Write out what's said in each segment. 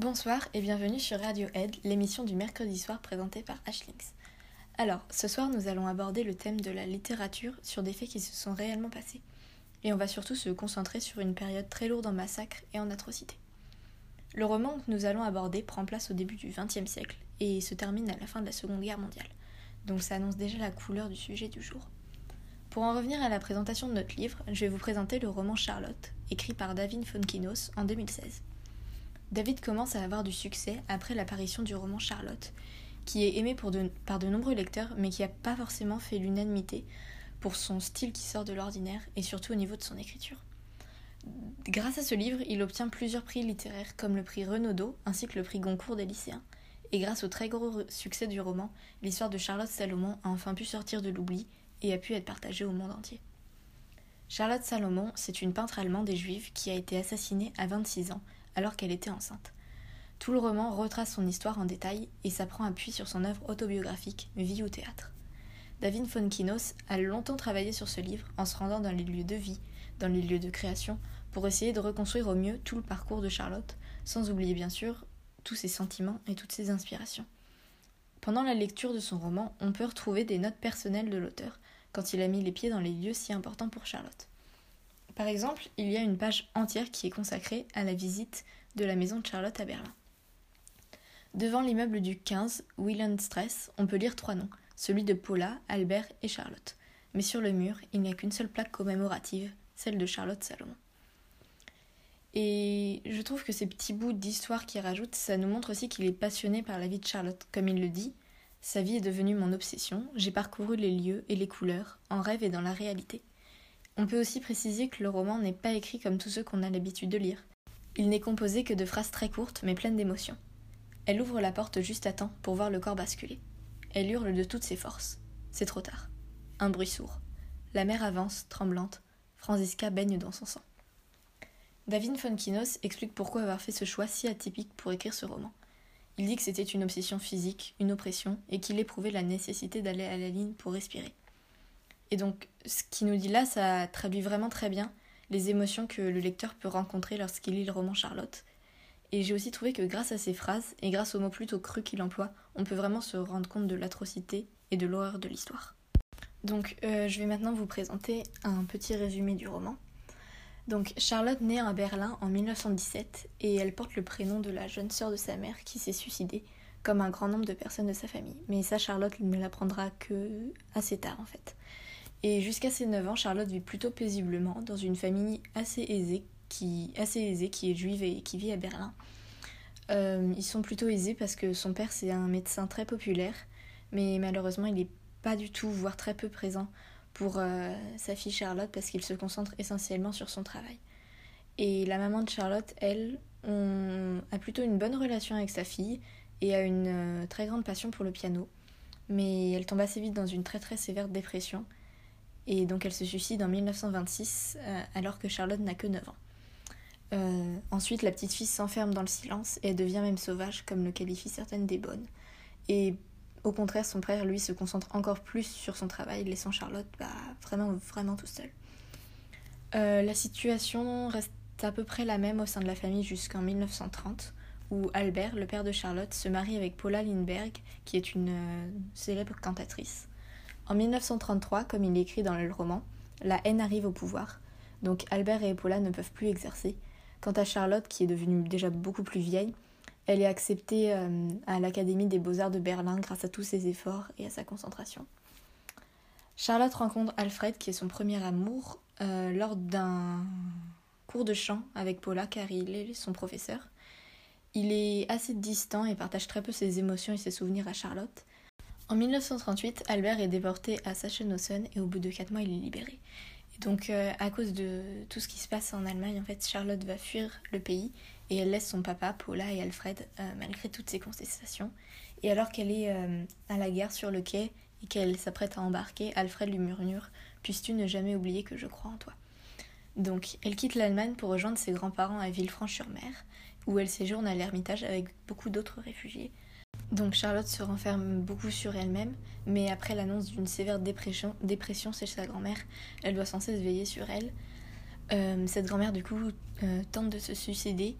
Bonsoir et bienvenue sur Radiohead, l'émission du mercredi soir présentée par Ashlinks. Alors, ce soir, nous allons aborder le thème de la littérature sur des faits qui se sont réellement passés. Et on va surtout se concentrer sur une période très lourde en massacres et en atrocités. Le roman que nous allons aborder prend place au début du XXe siècle et se termine à la fin de la Seconde Guerre mondiale. Donc ça annonce déjà la couleur du sujet du jour. Pour en revenir à la présentation de notre livre, je vais vous présenter le roman Charlotte, écrit par David Fonkinos en 2016. David commence à avoir du succès après l'apparition du roman Charlotte, qui est aimé par de nombreux lecteurs, mais qui n'a pas forcément fait l'unanimité pour son style qui sort de l'ordinaire et surtout au niveau de son écriture. Grâce à ce livre, il obtient plusieurs prix littéraires comme le prix Renaudot ainsi que le prix Goncourt des lycéens. Et grâce au très gros succès du roman, l'histoire de Charlotte Salomon a enfin pu sortir de l'oubli et a pu être partagée au monde entier. Charlotte Salomon, c'est une peintre allemande et juive qui a été assassinée à 26 ans alors qu'elle était enceinte. Tout le roman retrace son histoire en détail et s'apprend appui sur son œuvre autobiographique Vie au théâtre. David Fonkinos a longtemps travaillé sur ce livre en se rendant dans les lieux de vie, dans les lieux de création, pour essayer de reconstruire au mieux tout le parcours de Charlotte, sans oublier bien sûr tous ses sentiments et toutes ses inspirations. Pendant la lecture de son roman, on peut retrouver des notes personnelles de l'auteur quand il a mis les pieds dans les lieux si importants pour Charlotte. Par exemple, il y a une page entière qui est consacrée à la visite de la maison de Charlotte à Berlin. Devant l'immeuble du 15, Stress, on peut lire trois noms, celui de Paula, Albert et Charlotte. Mais sur le mur, il n'y a qu'une seule plaque commémorative, celle de Charlotte Salomon. Et je trouve que ces petits bouts d'histoire qu'il rajoute, ça nous montre aussi qu'il est passionné par la vie de Charlotte. Comme il le dit, sa vie est devenue mon obsession, j'ai parcouru les lieux et les couleurs, en rêve et dans la réalité. On peut aussi préciser que le roman n'est pas écrit comme tous ceux qu'on a l'habitude de lire. Il n'est composé que de phrases très courtes mais pleines d'émotions. Elle ouvre la porte juste à temps pour voir le corps basculer. Elle hurle de toutes ses forces. C'est trop tard. Un bruit sourd. La mère avance, tremblante. Franziska baigne dans son sang. David Fonkinos explique pourquoi avoir fait ce choix si atypique pour écrire ce roman. Il dit que c'était une obsession physique, une oppression, et qu'il éprouvait la nécessité d'aller à la ligne pour respirer. Et donc, ce qu'il nous dit là, ça traduit vraiment très bien les émotions que le lecteur peut rencontrer lorsqu'il lit le roman Charlotte. Et j'ai aussi trouvé que grâce à ces phrases, et grâce aux mots plutôt crus qu'il emploie, on peut vraiment se rendre compte de l'atrocité et de l'horreur de l'histoire. Donc, euh, je vais maintenant vous présenter un petit résumé du roman. Donc, Charlotte naît à Berlin en 1917 et elle porte le prénom de la jeune sœur de sa mère qui s'est suicidée, comme un grand nombre de personnes de sa famille. Mais ça, Charlotte ne l'apprendra que assez tard en fait. Et jusqu'à ses 9 ans, Charlotte vit plutôt paisiblement dans une famille assez aisée, qui, assez aisée, qui est juive et qui vit à Berlin. Euh, ils sont plutôt aisés parce que son père c'est un médecin très populaire, mais malheureusement il n'est pas du tout, voire très peu présent pour euh, sa fille Charlotte parce qu'il se concentre essentiellement sur son travail. Et la maman de Charlotte, elle, a plutôt une bonne relation avec sa fille et a une euh, très grande passion pour le piano, mais elle tombe assez vite dans une très très sévère dépression et donc elle se suicide en 1926 euh, alors que Charlotte n'a que 9 ans. Euh, ensuite, la petite fille s'enferme dans le silence et devient même sauvage, comme le qualifient certaines des bonnes. Et au contraire, son frère, lui, se concentre encore plus sur son travail, laissant Charlotte bah, vraiment, vraiment tout seul. Euh, la situation reste à peu près la même au sein de la famille jusqu'en 1930, où Albert, le père de Charlotte, se marie avec Paula Lindbergh, qui est une célèbre cantatrice. En 1933, comme il écrit dans le roman, la haine arrive au pouvoir, donc Albert et Paula ne peuvent plus exercer. Quant à Charlotte, qui est devenue déjà beaucoup plus vieille, elle est acceptée euh, à l'Académie des beaux-arts de Berlin grâce à tous ses efforts et à sa concentration. Charlotte rencontre Alfred, qui est son premier amour, euh, lors d'un cours de chant avec Paula, car il est son professeur. Il est assez distant et partage très peu ses émotions et ses souvenirs à Charlotte. En 1938, Albert est déporté à Sachsenhausen et au bout de 4 mois, il est libéré. Et donc, euh, à cause de tout ce qui se passe en Allemagne, en fait, Charlotte va fuir le pays et elle laisse son papa, Paula et Alfred, euh, malgré toutes ces contestations. Et alors qu'elle est euh, à la gare sur le quai et qu'elle s'apprête à embarquer, Alfred lui murmure Puisses-tu ne jamais oublier que je crois en toi? Donc, elle quitte l'Allemagne pour rejoindre ses grands-parents à Villefranche-sur-Mer, où elle séjourne à l'Ermitage avec beaucoup d'autres réfugiés. Donc Charlotte se renferme beaucoup sur elle-même, mais après l'annonce d'une sévère dépression, dépression chez sa grand-mère, elle doit sans cesse veiller sur elle. Euh, cette grand-mère du coup euh, tente de se suicider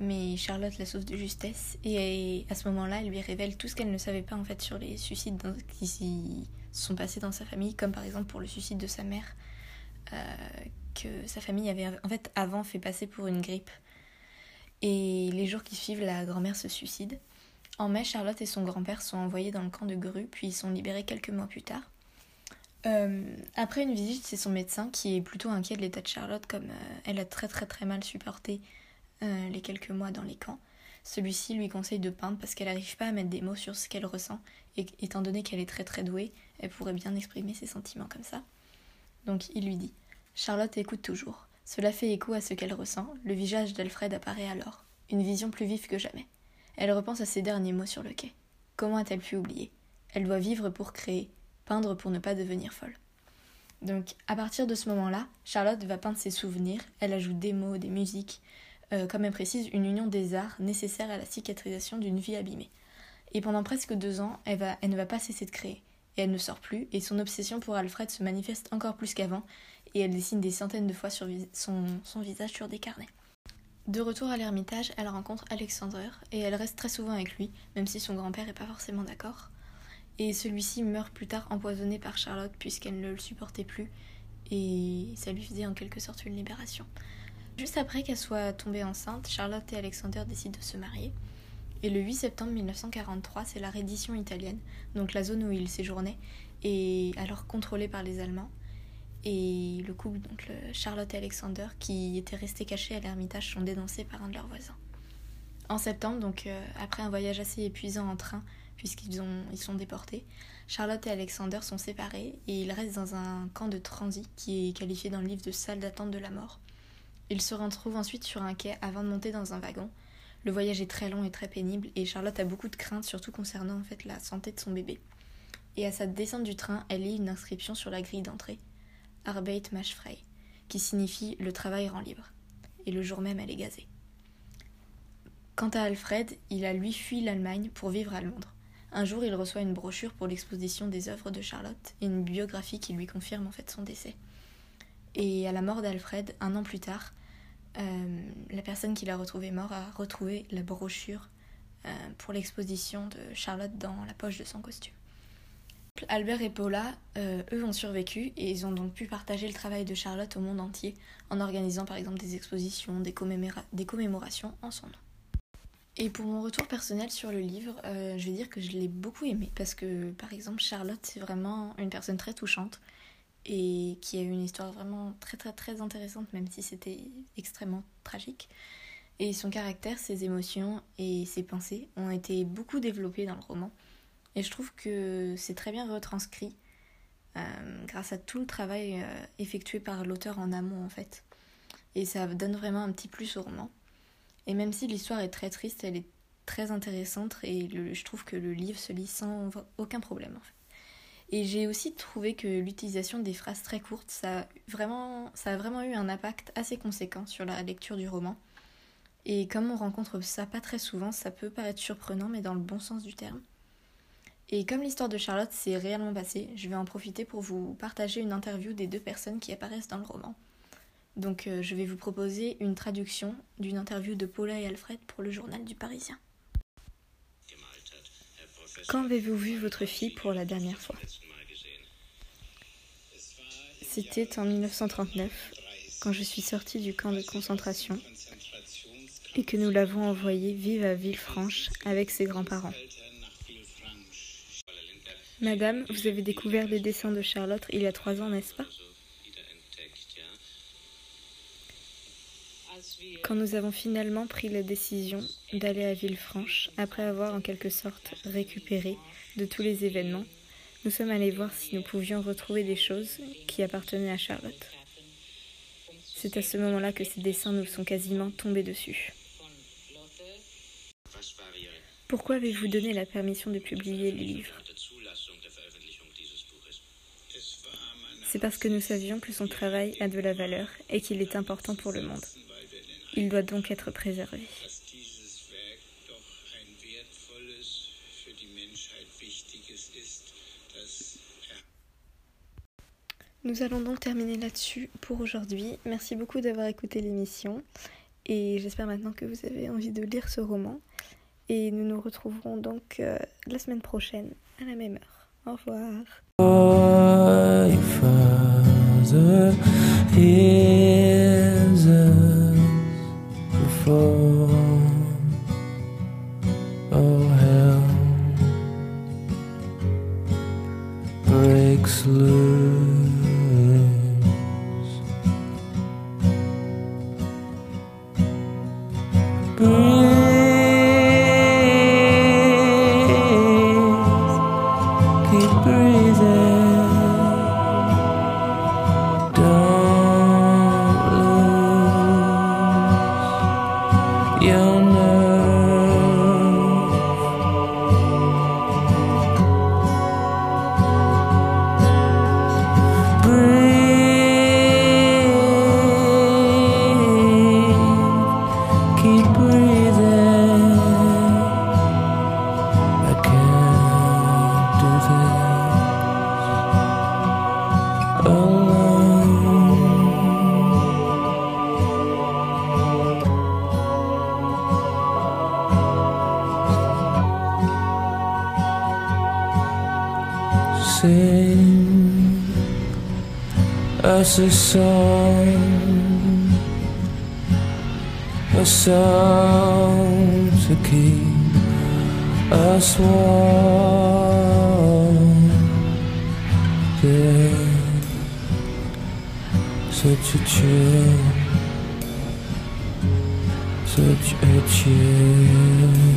mais Charlotte la sauve de justesse et à ce moment-là, elle lui révèle tout ce qu'elle ne savait pas en fait sur les suicides qui s'y sont passés dans sa famille, comme par exemple pour le suicide de sa mère, euh, que sa famille avait en fait avant fait passer pour une grippe. Et les jours qui suivent, la grand-mère se suicide. En mai, Charlotte et son grand-père sont envoyés dans le camp de Grue, puis ils sont libérés quelques mois plus tard. Euh, après une visite, c'est son médecin qui est plutôt inquiet de l'état de Charlotte, comme euh, elle a très très très mal supporté euh, les quelques mois dans les camps. Celui-ci lui conseille de peindre parce qu'elle n'arrive pas à mettre des mots sur ce qu'elle ressent, et étant donné qu'elle est très très douée, elle pourrait bien exprimer ses sentiments comme ça. Donc il lui dit Charlotte écoute toujours. Cela fait écho à ce qu'elle ressent. Le visage d'Alfred apparaît alors, une vision plus vive que jamais. Elle repense à ses derniers mots sur le quai. Comment a-t-elle pu oublier? Elle doit vivre pour créer, peindre pour ne pas devenir folle. Donc à partir de ce moment-là, Charlotte va peindre ses souvenirs, elle ajoute des mots, des musiques, euh, comme elle précise, une union des arts nécessaire à la cicatrisation d'une vie abîmée. Et pendant presque deux ans, elle, va, ne va pas cesser de créer. Et elle ne sort plus, et son obsession pour Alfred se manifeste encore plus qu'avant, et elle dessine des centaines de fois sur son, son visage sur des carnets. De retour à l'ermitage, elle rencontre Alexander, et elle reste très souvent avec lui, même si son grand-père n'est pas forcément d'accord. Et celui-ci meurt plus tard empoisonné par Charlotte puisqu'elle ne le supportait plus, et ça lui faisait en quelque sorte une libération. Juste après qu'elle soit tombée enceinte, Charlotte et Alexander décident de se marier. Et le 8 septembre 1943, c'est la reddition italienne, donc la zone où ils séjournaient, est alors contrôlée par les Allemands. Et le couple, donc Charlotte et Alexander, qui étaient restés cachés à l'ermitage, sont dénoncés par un de leurs voisins. En septembre, donc euh, après un voyage assez épuisant en train, puisqu'ils ils sont déportés, Charlotte et Alexander sont séparés et ils restent dans un camp de transit qui est qualifié dans le livre de salle d'attente de la mort. Ils se retrouvent ensuite sur un quai avant de monter dans un wagon. Le voyage est très long et très pénible et Charlotte a beaucoup de craintes, surtout concernant en fait la santé de son bébé. Et à sa descente du train, elle lit une inscription sur la grille d'entrée Arbeit mach frei, qui signifie le travail rend libre. Et le jour même, elle est gazée. Quant à Alfred, il a lui fui l'Allemagne pour vivre à Londres. Un jour, il reçoit une brochure pour l'exposition des œuvres de Charlotte et une biographie qui lui confirme en fait son décès. Et à la mort d'Alfred, un an plus tard, euh, la personne qui l'a retrouvé mort a retrouvé la brochure euh, pour l'exposition de Charlotte dans la poche de son costume. Albert et Paula, euh, eux, ont survécu et ils ont donc pu partager le travail de Charlotte au monde entier en organisant par exemple des expositions, des, commémorations en son nom. Et pour mon retour personnel sur le livre, je vais dire que je l'ai beaucoup aimé parce que par exemple Charlotte c'est vraiment une personne très touchante et qui a eu une histoire vraiment très très très intéressante même si c'était extrêmement tragique. Et son caractère, ses émotions et ses pensées ont été beaucoup développés dans le roman. Et je trouve que c'est très bien retranscrit euh, grâce à tout le travail euh, effectué par l'auteur en amont en fait. Et ça donne vraiment un petit plus au roman. Et même si l'histoire est très triste, elle est très intéressante et je trouve que le livre se lit sans aucun problème en fait. Et j'ai aussi trouvé que l'utilisation des phrases très courtes, ça a, vraiment, ça a vraiment eu un impact assez conséquent sur la lecture du roman. Et comme on rencontre ça pas très souvent, ça peut paraître surprenant, mais dans le bon sens du terme. Et comme l'histoire de Charlotte s'est réellement passée, je vais en profiter pour vous partager une interview des deux personnes qui apparaissent dans le roman. Donc euh, je vais vous proposer une traduction d'une interview de Paula et Alfred pour le journal du Parisien. Quand avez-vous vu votre fille pour la dernière fois? C'était en 1939, quand je suis sortie du camp de concentration et que nous l'avons envoyée vive à Villefranche avec ses grands-parents. Madame, vous avez découvert les dessins de Charlotte il y a trois ans, n'est-ce pas Quand nous avons finalement pris la décision d'aller à Villefranche, après avoir en quelque sorte récupéré de tous les événements, nous sommes allés voir si nous pouvions retrouver des choses qui appartenaient à Charlotte. C'est à ce moment-là que ces dessins nous sont quasiment tombés dessus. Pourquoi avez-vous donné la permission de publier le livre C'est parce que nous savions que son travail a de la valeur et qu'il est important pour le monde. Il doit donc être préservé. Nous allons donc terminer là-dessus pour aujourd'hui. Merci beaucoup d'avoir écouté l'émission Et j'espère maintenant que vous avez envie de lire ce roman. Et nous nous retrouverons donc euh, la semaine prochaine à la même heure. Au revoir. Before. Oh hell breaks loose. your nerve. Breathe, keep breathing. I can't do this. Oh. A song, a song to keep us warm. Such a chill, such a chill.